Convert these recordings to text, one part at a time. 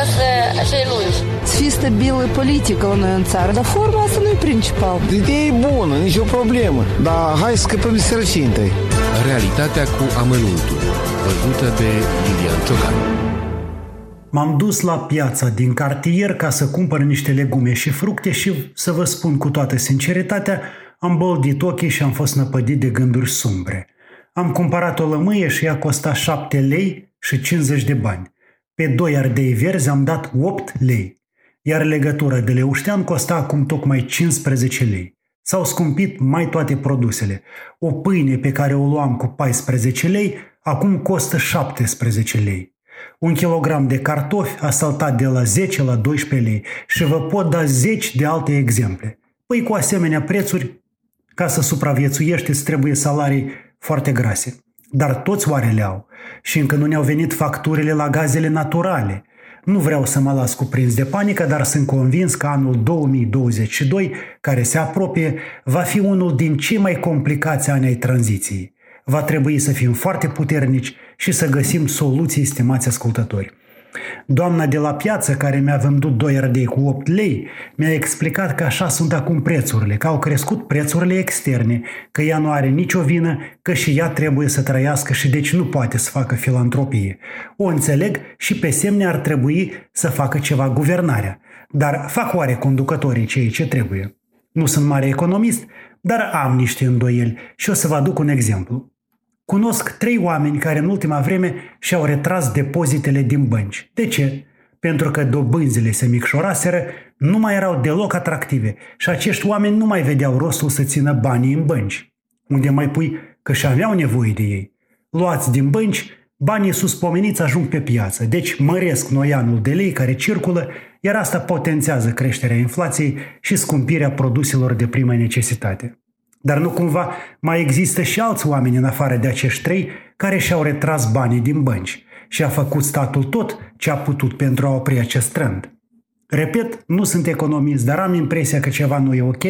acasă acei lungi. Să fie stabilă politică la noi în țară, dar forma asta nu e principal. Ideea e bună, nicio problemă, dar hai să scăpăm de sărăcie întâi. Realitatea cu amănuntul, văzută de Lilian Ciocan. M-am dus la piața din cartier ca să cumpăr niște legume și fructe și, să vă spun cu toată sinceritatea, am boldit ochii și am fost năpădit de gânduri sumbre. Am cumpărat o lămâie și ea costa 7 lei și 50 de bani. Pe doi ardei verzi am dat 8 lei, iar legătura de leuștean costa acum tocmai 15 lei. S-au scumpit mai toate produsele. O pâine pe care o luam cu 14 lei, acum costă 17 lei. Un kilogram de cartofi a saltat de la 10 la 12 lei și vă pot da 10 de alte exemple. Păi cu asemenea prețuri, ca să supraviețuiești, îți trebuie salarii foarte grase. Dar toți oarele au. Și încă nu ne-au venit facturile la gazele naturale. Nu vreau să mă las cuprins de panică, dar sunt convins că anul 2022, care se apropie, va fi unul din cei mai complicați ani ai tranziției. Va trebui să fim foarte puternici și să găsim soluții, stimați ascultători. Doamna de la piață care mi-a vândut 2 ardei cu 8 lei mi-a explicat că așa sunt acum prețurile, că au crescut prețurile externe, că ea nu are nicio vină, că și ea trebuie să trăiască și deci nu poate să facă filantropie. O înțeleg și pe semne ar trebui să facă ceva guvernarea. Dar fac oare conducătorii ceea ce trebuie? Nu sunt mare economist, dar am niște îndoieli și o să vă aduc un exemplu. Cunosc trei oameni care în ultima vreme și-au retras depozitele din bănci. De ce? Pentru că dobânzile se micșoraseră, nu mai erau deloc atractive și acești oameni nu mai vedeau rostul să țină banii în bănci. Unde mai pui că și aveau nevoie de ei. Luați din bănci, banii suspomeniți ajung pe piață, deci măresc noianul de lei care circulă, iar asta potențează creșterea inflației și scumpirea produselor de primă necesitate. Dar nu cumva mai există și alți oameni în afară de acești trei care și-au retras banii din bănci și a făcut statul tot ce a putut pentru a opri acest trend. Repet, nu sunt economist, dar am impresia că ceva nu e ok,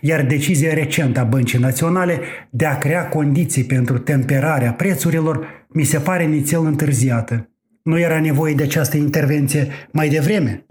iar decizia recentă a Băncii Naționale de a crea condiții pentru temperarea prețurilor mi se pare nițel întârziată. Nu era nevoie de această intervenție mai devreme?